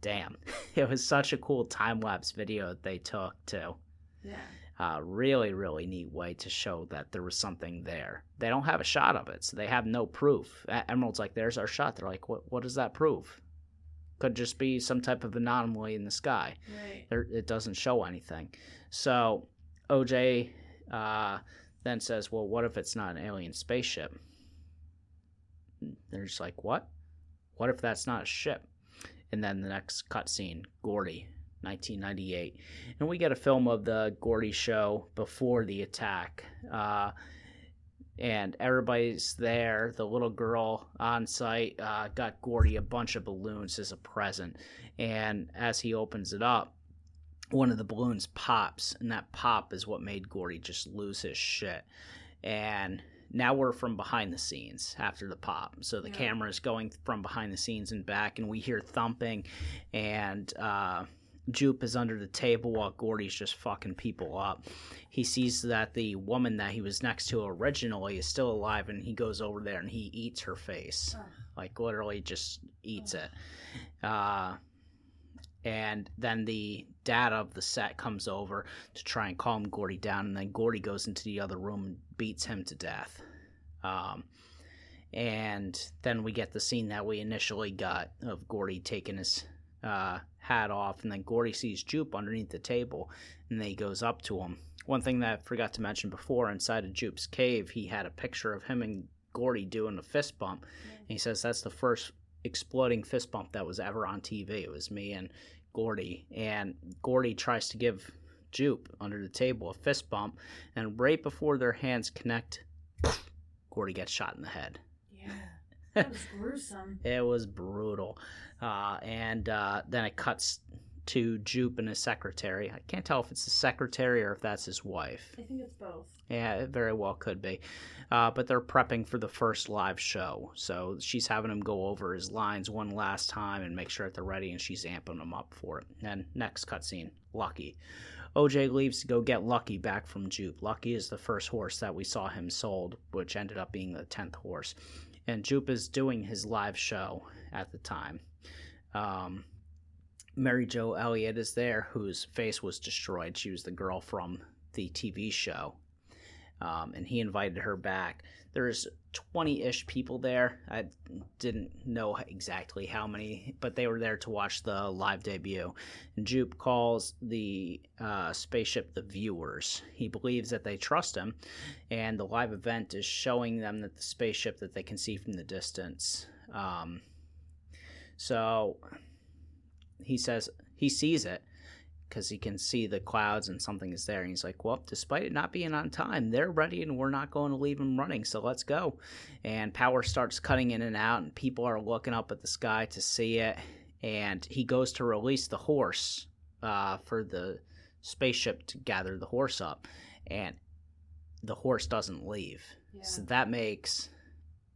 Damn. It was such a cool time lapse video that they took too Yeah. Uh, really, really neat way to show that there was something there. They don't have a shot of it, so they have no proof. Emerald's like, "There's our shot." They're like, "What? What does that prove?" Could just be some type of anomaly in the sky. Right. There, it doesn't show anything. So OJ uh, then says, "Well, what if it's not an alien spaceship?" They're just like, "What? What if that's not a ship?" And then the next cutscene, Gordy, 1998, and we get a film of the Gordy show before the attack. Uh, and everybody's there. The little girl on site uh, got Gordy a bunch of balloons as a present. And as he opens it up, one of the balloons pops, and that pop is what made Gordy just lose his shit. And now we're from behind the scenes after the pop. So the Yeah. camera is going from behind the scenes and back, and we hear thumping, and uh, Jupe is under the table while Gordy's just fucking people up. He sees that the woman that he was next to originally is still alive, and he goes over there and he eats her face like literally just eats it. Uh, and then the dad of the set comes over to try and calm Gordy down, and then Gordy goes into the other room and beats him to death. Um, and then we get the scene that we initially got of Gordy taking his uh, hat off, and then Gordy sees Jupe underneath the table, and then he goes up to him. One thing that I forgot to mention before, inside of Jupe's cave, he had a picture of him and Gordy doing a fist bump. And he says that's the first exploding fist bump that was ever on TV. It was me and Gordy, and Gordy tries to give Jupe under the table a fist bump, and right before their hands connect, Gordy gets shot in the head. Yeah. That was gruesome. It was brutal. Uh, and uh, then it cuts to Jupe and his secretary. I can't tell if it's the secretary or if that's his wife. I think it's both. Yeah, it very well could be. Uh, but they're prepping for the first live show. So she's having him go over his lines one last time and make sure that they're ready, and she's amping them up for it. And next cutscene Lucky. OJ leaves to go get Lucky back from Jupe. Lucky is the first horse that we saw him sold, which ended up being the 10th horse. And Jupe is doing his live show at the time. Um, Mary Jo Elliott is there, whose face was destroyed. She was the girl from the TV show. Um, and he invited her back. There's 20 ish people there. I didn't know exactly how many, but they were there to watch the live debut. And Jupe calls the uh, spaceship the viewers. He believes that they trust him, and the live event is showing them that the spaceship that they can see from the distance. Um, so he says he sees it because he can see the clouds and something is there. And he's like, well, despite it not being on time, they're ready and we're not going to leave them running. So let's go. And power starts cutting in and out, and people are looking up at the sky to see it. And he goes to release the horse uh, for the spaceship to gather the horse up. And the horse doesn't leave. Yeah. So that makes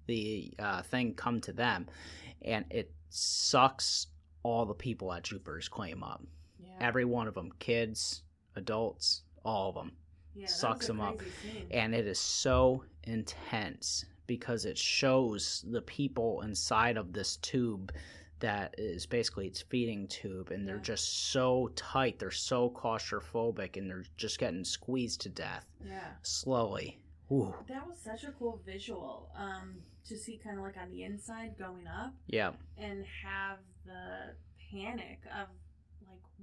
the uh, thing come to them. And it sucks all the people at Jupiter's claim up yeah. every one of them kids adults all of them yeah, sucks them up. scene. and it is so intense because it shows the people inside of this tube that is basically its feeding tube, and they're Yeah. just so tight. They're so claustrophobic, and they're just getting squeezed to death Yeah. slowly. Ooh, That was such a cool visual um, to see kind of like on the inside going up yeah, and have the panic of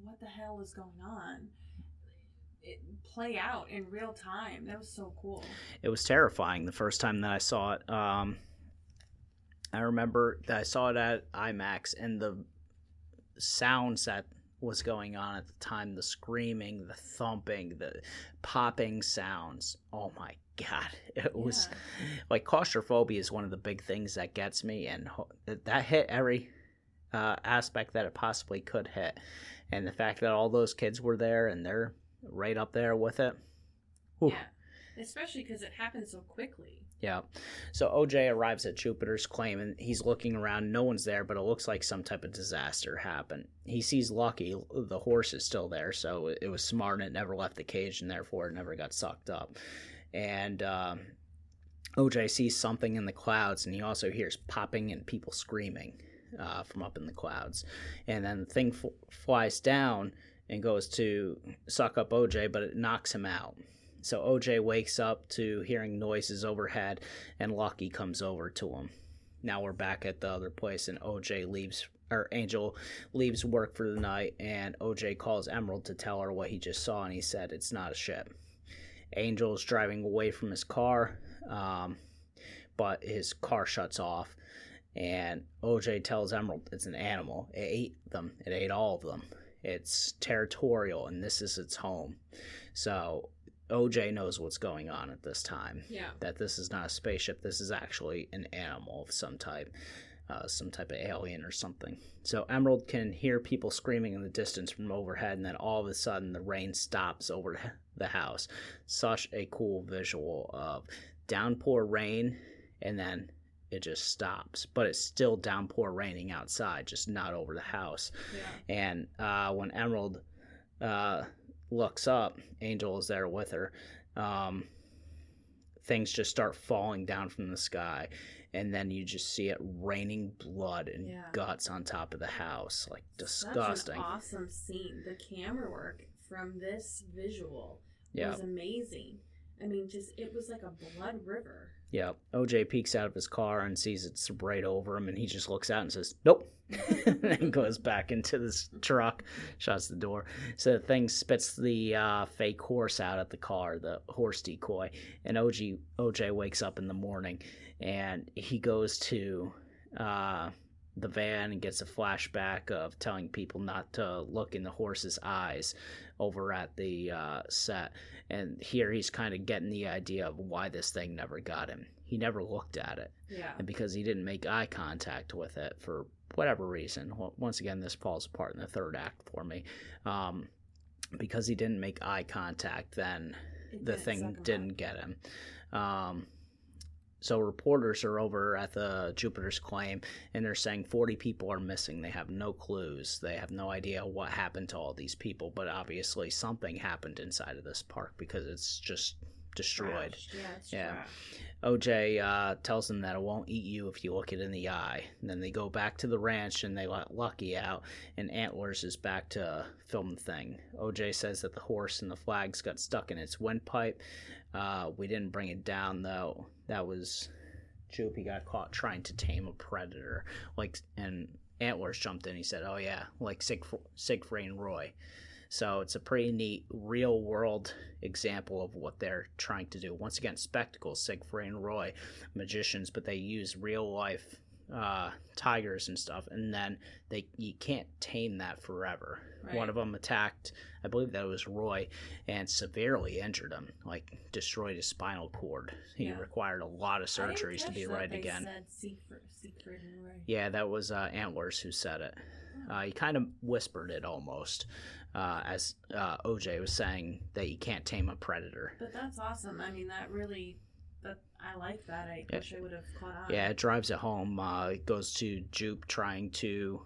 what the hell is going on? It play out in real time. That was so cool. it was terrifying the first time that I saw it. Um, I remember that I saw it at IMAX, and the sounds that was going on at the time the screaming, the thumping, the popping sounds. Oh my god, it was Yeah. like claustrophobia is one of the big things that gets me, and that hit every uh, aspect that it possibly could hit. And the fact that all those kids were there and they're right up there with it. Whew. Yeah. Especially because it happened so quickly. Yeah. So OJ arrives at Jupiter's claim and he's looking around. No one's there, but it looks like some type of disaster happened. He sees Lucky, the horse is still there, so it was smart and it never left the cage and therefore it never got sucked up. And uh, OJ sees something in the clouds and he also hears popping and people screaming uh, from up in the clouds. And then the thing f- flies down and goes to suck up OJ, but it knocks him out. So OJ wakes up to hearing noises overhead, and Lucky comes over to him. Now we're back at the other place, and OJ leaves, or Angel leaves work for the night, and OJ calls Emerald to tell her what he just saw, and he said it's not a ship. Angel's driving away from his car, um, but his car shuts off, and OJ tells Emerald it's an animal. It ate them, it ate all of them. It's territorial, and this is its home. So OJ knows what's going on at this time. Yeah. That this is not a spaceship. This is actually an animal of some type, uh, some type of alien or something. So Emerald can hear people screaming in the distance from overhead, and then all of a sudden the rain stops over the house. Such a cool visual of downpour rain, and then it just stops. But it's still downpour raining outside, just not over the house. Yeah. And uh, when Emerald uh, looks up, Angel is there with her. Um, things just start falling down from the sky, and then you just see it raining blood and Yeah. guts on top of the house, like disgusting. an awesome scene. The camera work from this visual Yeah, was amazing. I mean, just it was like a blood river. Yeah. OJ peeks out of his car and sees it's right over him, and he just looks out and says, "Nope." and goes back into this truck, shuts the door. So the thing spits the uh, fake horse out at the car, the horse decoy, and OG OJ wakes up in the morning, and he goes to uh, the van and gets a flashback of telling people not to look in the horse's eyes over at the uh, set. And here he's kind of getting the idea of why this thing never got him. He never looked at it Yeah. and because he didn't make eye contact with it for whatever reason. Once again, this falls apart in the third act for me. Um, because he didn't make eye contact, then the thing didn't get him. Um, so reporters are over at the Jupiter's claim, and they're saying 40 people are missing. They have no clues. They have no idea what happened to all these people. But obviously, something happened inside of this park because it's just destroyed. Yeah. Yeah. OJ uh, tells them that it won't eat you if you look it in the eye. And then they go back to the ranch and they let Lucky out, and Antlers is back to film the thing. OJ says that the horse and the flags got stuck in its windpipe. Uh, we didn't bring it down though. That was. He got caught trying to tame a predator. Like, and Antlers jumped in. He said, "Oh yeah, like Siegfried and Roy." So it's a pretty neat real world example of what they're trying to do. Once again, spectacles, Siegfried and Roy, magicians, but they use real life uh, tigers and stuff, and then they you can't tame that forever. Right. One of them attacked, I believe that was Roy, and severely injured him, like destroyed his spinal cord. He Yeah. required a lot of surgeries to be right again. Said Siegfried, Siegfried and Roy. Yeah, that was uh, Antlers who said it. Uh, he kind of whispered it almost, uh, as uh, OJ was saying that you can't tame a predator. But that's awesome. I mean, that really, I like that. I Yeah. wish I would have caught on. Yeah, it drives it home. Uh, it goes to Jupe trying to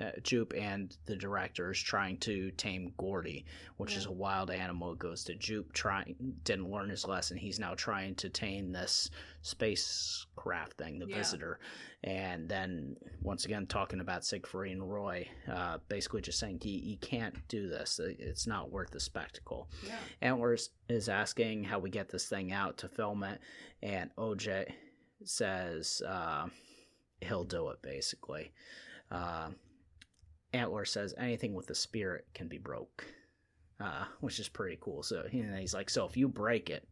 uh, Jupe and the director is trying to tame Gordy, which is a wild animal. It goes to Jupe, trying didn't learn his lesson. He's now trying to tame this spacecraft thing, the Yeah. visitor, and then once again talking about Siegfried and Roy, uh, basically just saying he, he can't do this. It's not worth the spectacle. Yeah. Antlers is asking how we get this thing out to film it, and OJ says uh, he'll do it basically. Uh, Antler says anything with the spirit can be broke, uh, which is pretty cool. So you know, he's like, so if you break it,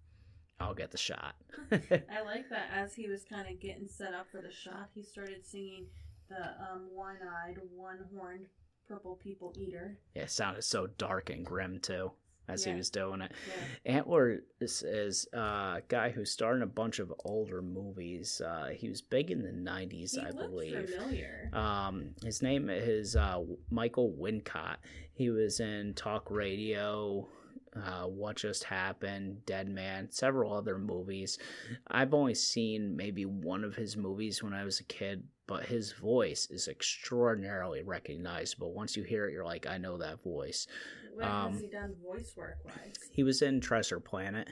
I'll get the shot. I like that as he was kind of getting set up for the shot, he started singing the um, one eyed, one horned purple people eater. yeah, it sounded so dark and grim too as he was doing it. Yeah. Antler is, is uh, a guy who starred in a bunch of older movies. Uh, he was big in the 90s, He I believe. familiar. Um, his name is uh, Michael Wincott. He was in Talk Radio, uh, What Just Happened, Dead Man, several other movies. I've only seen maybe one of his movies when I was a kid, but his voice is extraordinarily recognizable. Once you hear it, you're like, I know that voice. What um, has he done voice work wise? He was in Treasure Planet.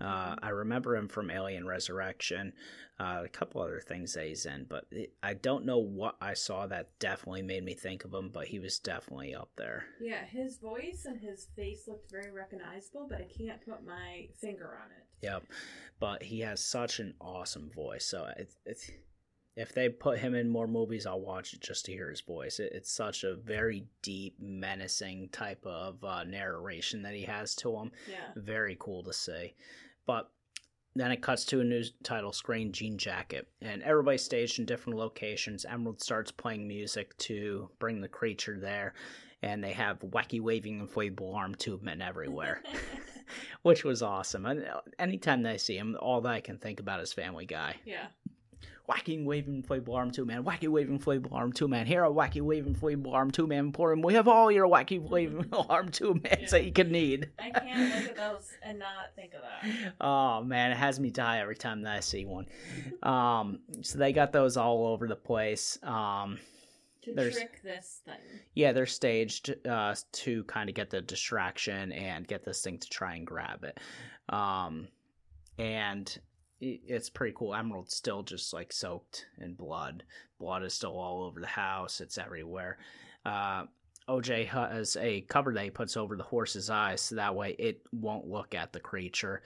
Uh, I remember him from Alien Resurrection, uh, a couple other things that he's in, but I don't know what I saw that definitely made me think of him, but he was definitely up there. yeah, his voice and his face looked very recognizable, but I can't put my finger on it. Yep. But he has such an awesome voice. So it's, it's, if they put him in more movies, I'll watch it just to hear his voice. It, it's such a very deep, menacing type of uh, narration that he has to him. Yeah. very cool to see. But then it cuts to a new title screen, Jean Jacket, and everybody's staged in different locations. Emerald starts playing music to bring the creature there, and they have wacky waving inflatable arm tube men everywhere, which was awesome. And anytime I see him, all that I can think about is Family Guy. yeah. Wacky waving inflatable arm two man, wacky waving inflatable arm two man. Here are wacky waving inflatable arm two man for him. We have all your wacky waving arm two mans Yeah. that you could need. I can't look at those and not think of that. Oh man, it has me die every time that I see one. Um, so they got those all over the place. Um, To There's- trick this thing. yeah, they're staged uh, to kind of get the distraction and get this thing to try and grab it. Um, and it's pretty cool. Emerald's still just like soaked in blood. Blood is still all over the house. It's everywhere. Uh, OJ has a cover that he puts over the horse's eyes so that way it won't look at the creature.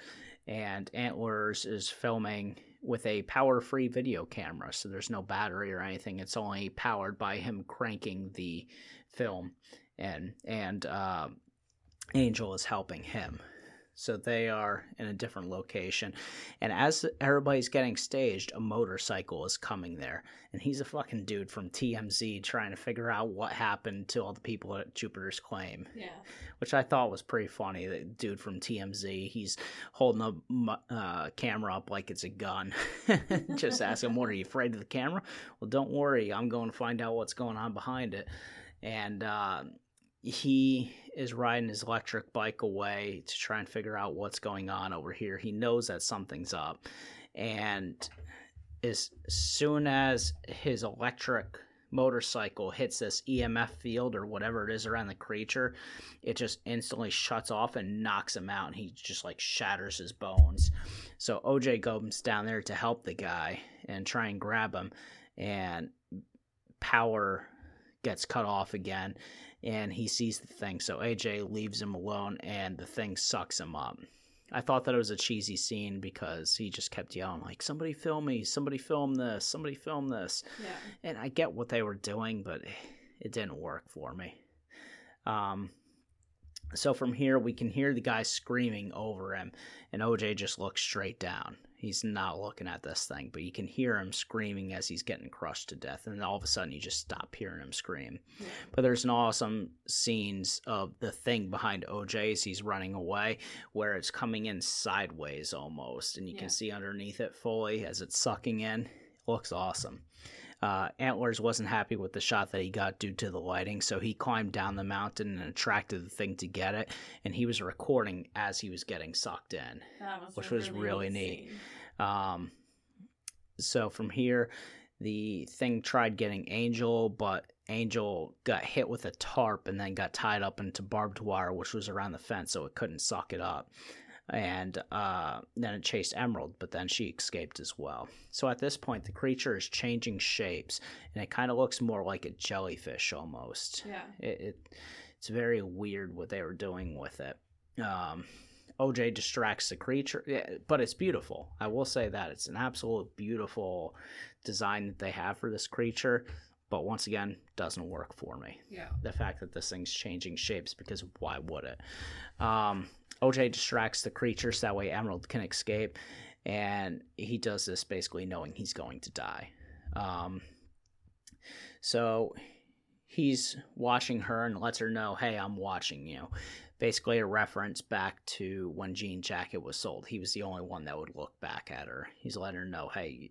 And Antlers is filming with a power free video camera, so there's no battery or anything. It's only powered by him cranking the film, and and uh, Angel is helping him. So they are in a different location. And as everybody's getting staged, a motorcycle is coming there. And he's a fucking dude from TMZ trying to figure out what happened to all the people at Jupiter's Claim, Yeah. which I thought was pretty funny. The dude from TMZ, he's holding a uh, camera up like it's a gun. Just ask him, What are you afraid of the camera? Well, don't worry. I'm going to find out what's going on behind it. And, uh, he is riding his electric bike away to try and figure out what's going on over here. He knows that something's up. And as soon as his electric motorcycle hits this EMF field or whatever it is around the creature, it just instantly shuts off and knocks him out. And he just like shatters his bones. So OJ goes down there to help the guy and try and grab him. And power gets cut off again and he sees the thing. So AJ leaves him alone, and the thing sucks him up. I thought that it was a cheesy scene because he just kept yelling like, "Somebody film me! Somebody film this! Somebody film this!" Yeah. And I get what they were doing, but it didn't work for me. Um, so from here, we can hear the guy screaming over him, and OJ just looks straight down. He's not looking at this thing, but you can hear him screaming as he's getting crushed to death, and then all of a sudden, you just stop hearing him scream. Yeah. But there's an awesome scenes of the thing behind OJ as he's running away, where it's coming in sideways almost, and you Yeah. can see underneath it fully as it's sucking in. It looks awesome. Uh, Antlers wasn't happy with the shot that he got due to the lighting, so he climbed down the mountain and attracted the thing to get it, and he was recording as he was getting sucked in. Was Which was really neat. neat. Um, so from here, the thing tried getting Angel, but Angel got hit with a tarp and then got tied up into barbed wire, which was around the fence, so it couldn't suck it up. And uh, then it chased Emerald, but then she escaped as well. So at this point, the creature is changing shapes, and it kind of looks more like a jellyfish almost. Yeah. It, it it's very weird what they were doing with it. Um, OJ distracts the creature, yeah, but it's beautiful. I will say that it's an absolute beautiful design that they have for this creature. But once again, doesn't work for me. Yeah. The fact that this thing's changing shapes because why would it? Um, OJ distracts the creature so that way Emerald can escape, and he does this basically knowing he's going to die. Um, so he's watching her and lets her know, "Hey, I'm watching you." Basically, a reference back to when Jean Jacket was sold. He was the only one that would look back at her. He's letting her know, "Hey,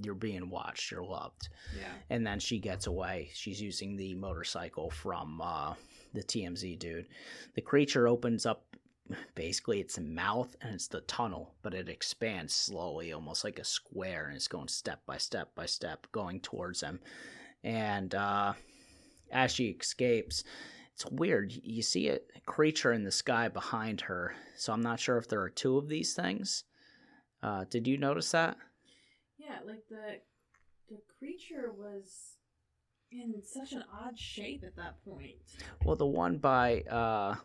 you're being watched. You're loved." Yeah. and then she gets away. She's using the motorcycle from uh, the TMZ dude. The creature opens up basically its a mouth and it's the tunnel, but it expands slowly, almost like a square, and it's going step by step by step, going towards him. And uh, as she escapes, it's weird. You see a creature in the sky behind her, so I'm not sure if there are two of these things. Uh, did you notice that? Yeah, like the the creature was in such an odd shape at that point. Well, the one by uh,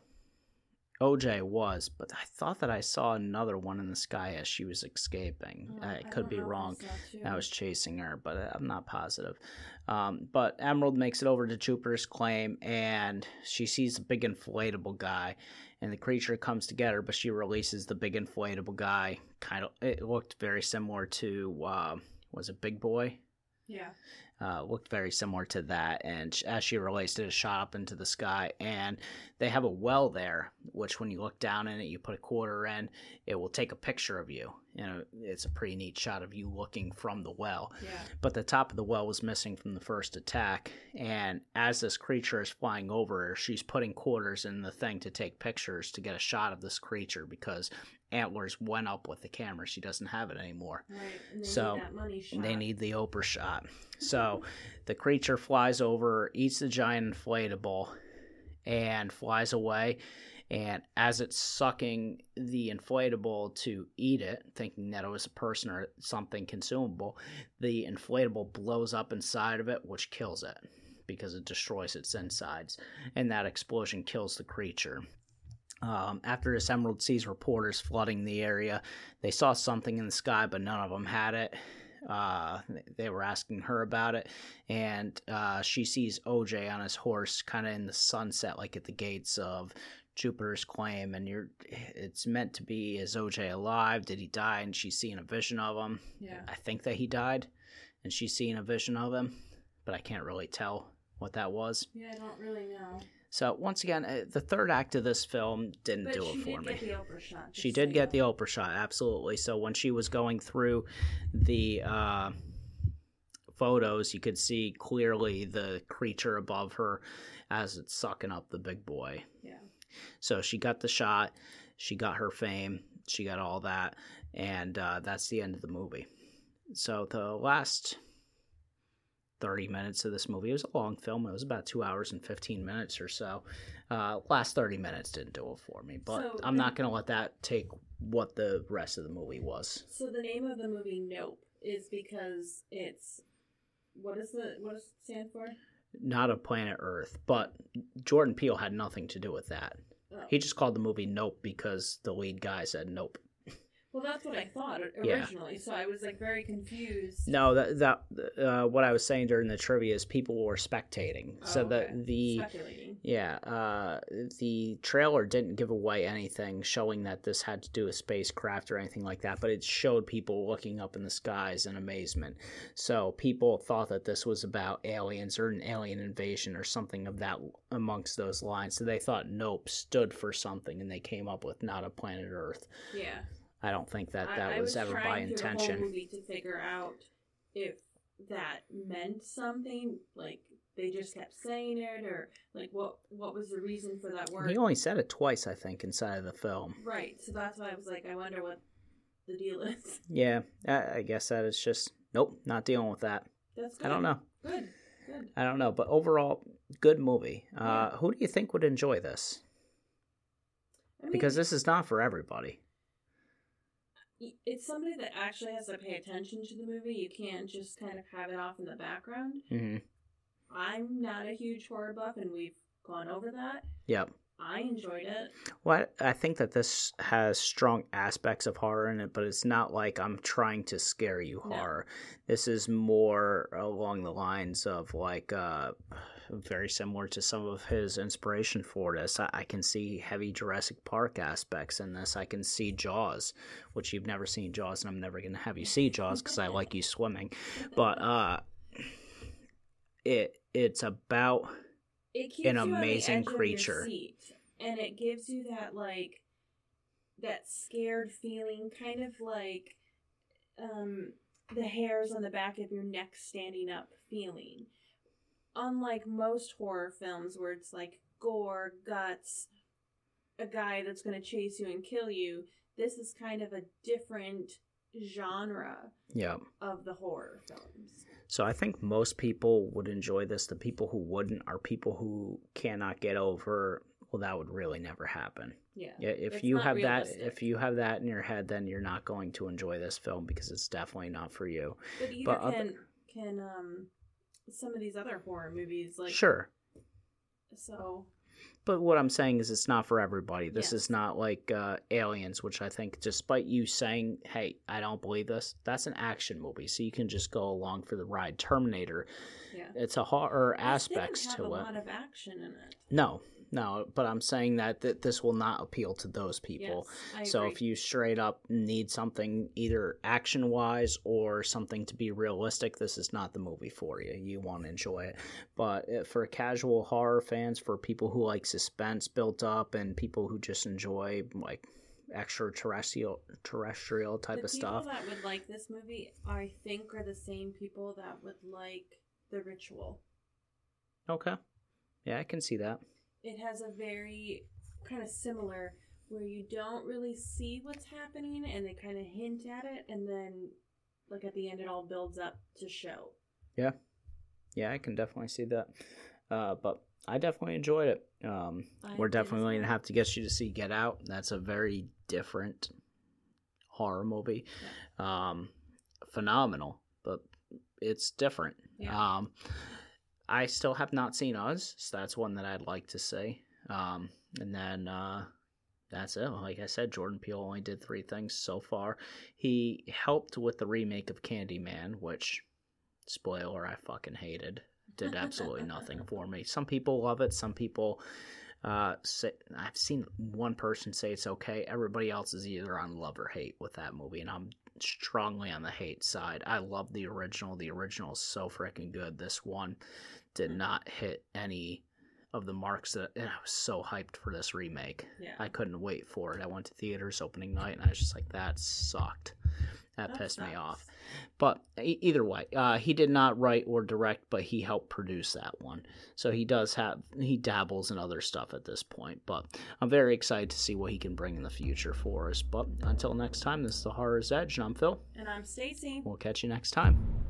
OJ was, but I thought that I saw another one in the sky as she was escaping. Uh, I could don't be I wrong. I was chasing her, but I'm not positive. Um, but Emerald makes it over to Jupiter's claim, and she sees the big inflatable guy, and the creature comes to get her, but she releases the big inflatable guy. Kind of, it looked very similar to uh, was it Big Boy? Yeah. Uh, looked very similar to that. And as she released it, it shot up into the sky. And they have a well there, which when you look down in it, you put a quarter in, it will take a picture of you. You know, it's a pretty neat shot of you looking from the well. Yeah. But the top of the well was missing from the first attack. And as this creature is flying over her, she's putting quarters in the thing to take pictures to get a shot of this creature because antlers went up with the camera. She doesn't have it anymore Right. So, need that money shot. they need the Oprah shot. So the creature flies over, eats the giant inflatable, and flies away. And as it's sucking the inflatable to eat it, thinking that it was a person or something consumable, the inflatable blows up inside of it, which kills it because it destroys its insides. And that explosion kills the creature. Um, after this, Emerald sees reporters flooding the area. They saw something in the sky, but none of them had it. Uh, they were asking her about it, and uh, she sees OJ on his horse, kind of in the sunset, like at the gates of Jupiter's claim. And you're, it's meant to be: is OJ alive? Did he die? And she's seeing a vision of him. Yeah. I think that he died, and she's seeing a vision of him, but I can't really tell what that was. Yeah, I don't really know. So once again, uh, the third act of this film didn't But do it for did me. get the Oprah shot. She did get the. Oprah shot, absolutely. So when she was going through the uh, photos, you could see clearly the creature above her as it's sucking up the big boy. Yeah. So she got the shot, she got her fame, she got all that, and uh, that's the end of the movie. So the last 30 minutes of this movie, it was a long film, it was about two hours and 15 minutes or so. Uh, last 30 minutes didn't do it for me, but So I'm not going to let that take what the rest of the movie was. So the name of the movie Nope is because it's what is the what does it stand for? Not a planet Earth, but Jordan Peele had nothing to do with that. Oh. He just called the movie Nope because the lead guy said nope. Well, that's what I thought Yeah. originally. So I was like very confused. No, that that uh, what I was saying during the trivia is people were spectating. so Oh, the okay. the speculating. yeah uh, the trailer didn't give away anything showing that this had to do with spacecraft or anything like that, but it showed people looking up in the skies in amazement. So people thought that this was about aliens or an alien invasion or something of that amongst those lines. So they thought Nope stood for something, and they came up with not a planet Earth. Yeah. I don't think that I- that I, was, ever by The intention. whole movie to figure out if that meant something. Like they just kept saying it, or like what what was the reason for that word? He only said it twice, I think, inside of the film. Right. So that's why I was like, I wonder what the deal is. Yeah, I, I guess that is just nope, not dealing with that. That's good. I don't know. Good. good. I don't know, but overall, good movie. Uh, Yeah. Who do you think would enjoy this? I mean, Because this is not for everybody. It's somebody that actually has to pay attention to the movie. You can't just kind of have it off in the background. hmm I'm not a huge horror buff, and we've gone over that. Yep. I enjoyed it. Well, I I think that this has strong aspects of horror in it, but it's not like I'm trying to scare you No. horror. This is more along the lines of like uh, very similar to some of his inspiration for this. I, I can see heavy Jurassic Park aspects in this. I can see Jaws, which you've never seen Jaws, and I'm never going to have you see Jaws because I like you swimming. But uh, it it's about it keeps an you on the amazing edge of your creature. seat, and it gives you that like that scared feeling, kind of like um, the hairs on the back of your neck standing up feeling. Unlike most horror films, where it's like gore, guts, a guy that's going to chase you and kill you, this is kind of a different genre yeah. of the horror films. So I think most people would enjoy this. The people who wouldn't are people who cannot get over. Well, that would really never happen. Yeah. If It's you have realistic. that, if you have that in your head, then you're not going to enjoy this film because it's definitely not for you. But either But other- can can um some of these other horror movies like sure, so but what I'm saying is it's not for everybody. This Yes. is not like uh, Aliens, which I think, despite you saying, "Hey, I don't believe this," that's an action movie, so you can just go along for the ride. Terminator, yeah. it's a horror This aspects to it. a lot of action in it. No, no, but I'm saying that, that this will not appeal to those people. Yes, I so if you straight up need something either action wise or something to be realistic, this is not the movie for you. You won't enjoy it. But uh, for casual horror fans, for people who like suspense built up, and people who just enjoy like extraterrestrial terrestrial type the of people stuff, that would like this movie, I think, are the same people that would like The Ritual. okay, yeah, I can see that. It has a very kind of similar where you don't really see what's happening and they kind of hint at it and then like at the end it all builds up to show. Yeah, Yeah, I can definitely see that. Uh, but I definitely enjoyed it. Um, we're definitely going to have to get you to see Get Out. That's a very different horror movie. Um, phenomenal, but it's different. Yeah. Um, I still have not seen Us, so that's one that I'd like to see. Um, and then uh, that's it. Like I said, Jordan Peele only did three things so far. He helped with the remake of Candyman, which, spoiler, I fucking hated. Did absolutely nothing for me. Some people love it. Some people uh, say I've seen one person say it's okay. Everybody else is either on love or hate with that movie, and I'm strongly on the hate side. I love the original. The original is so freaking good. This one did not hit any of the marks that and I was so hyped for this remake. Yeah. I couldn't wait for it. I went to theaters opening night and I was just like, that sucked. That, That pissed me off. But e- either way, uh, he did not write or direct, but he helped produce that one. So he does have, he dabbles in other stuff at this point. But I'm very excited to see what he can bring in the future for us. But until next time, this is The Horror's Edge, and I'm Phil. And I'm Stacy. We'll catch you next time.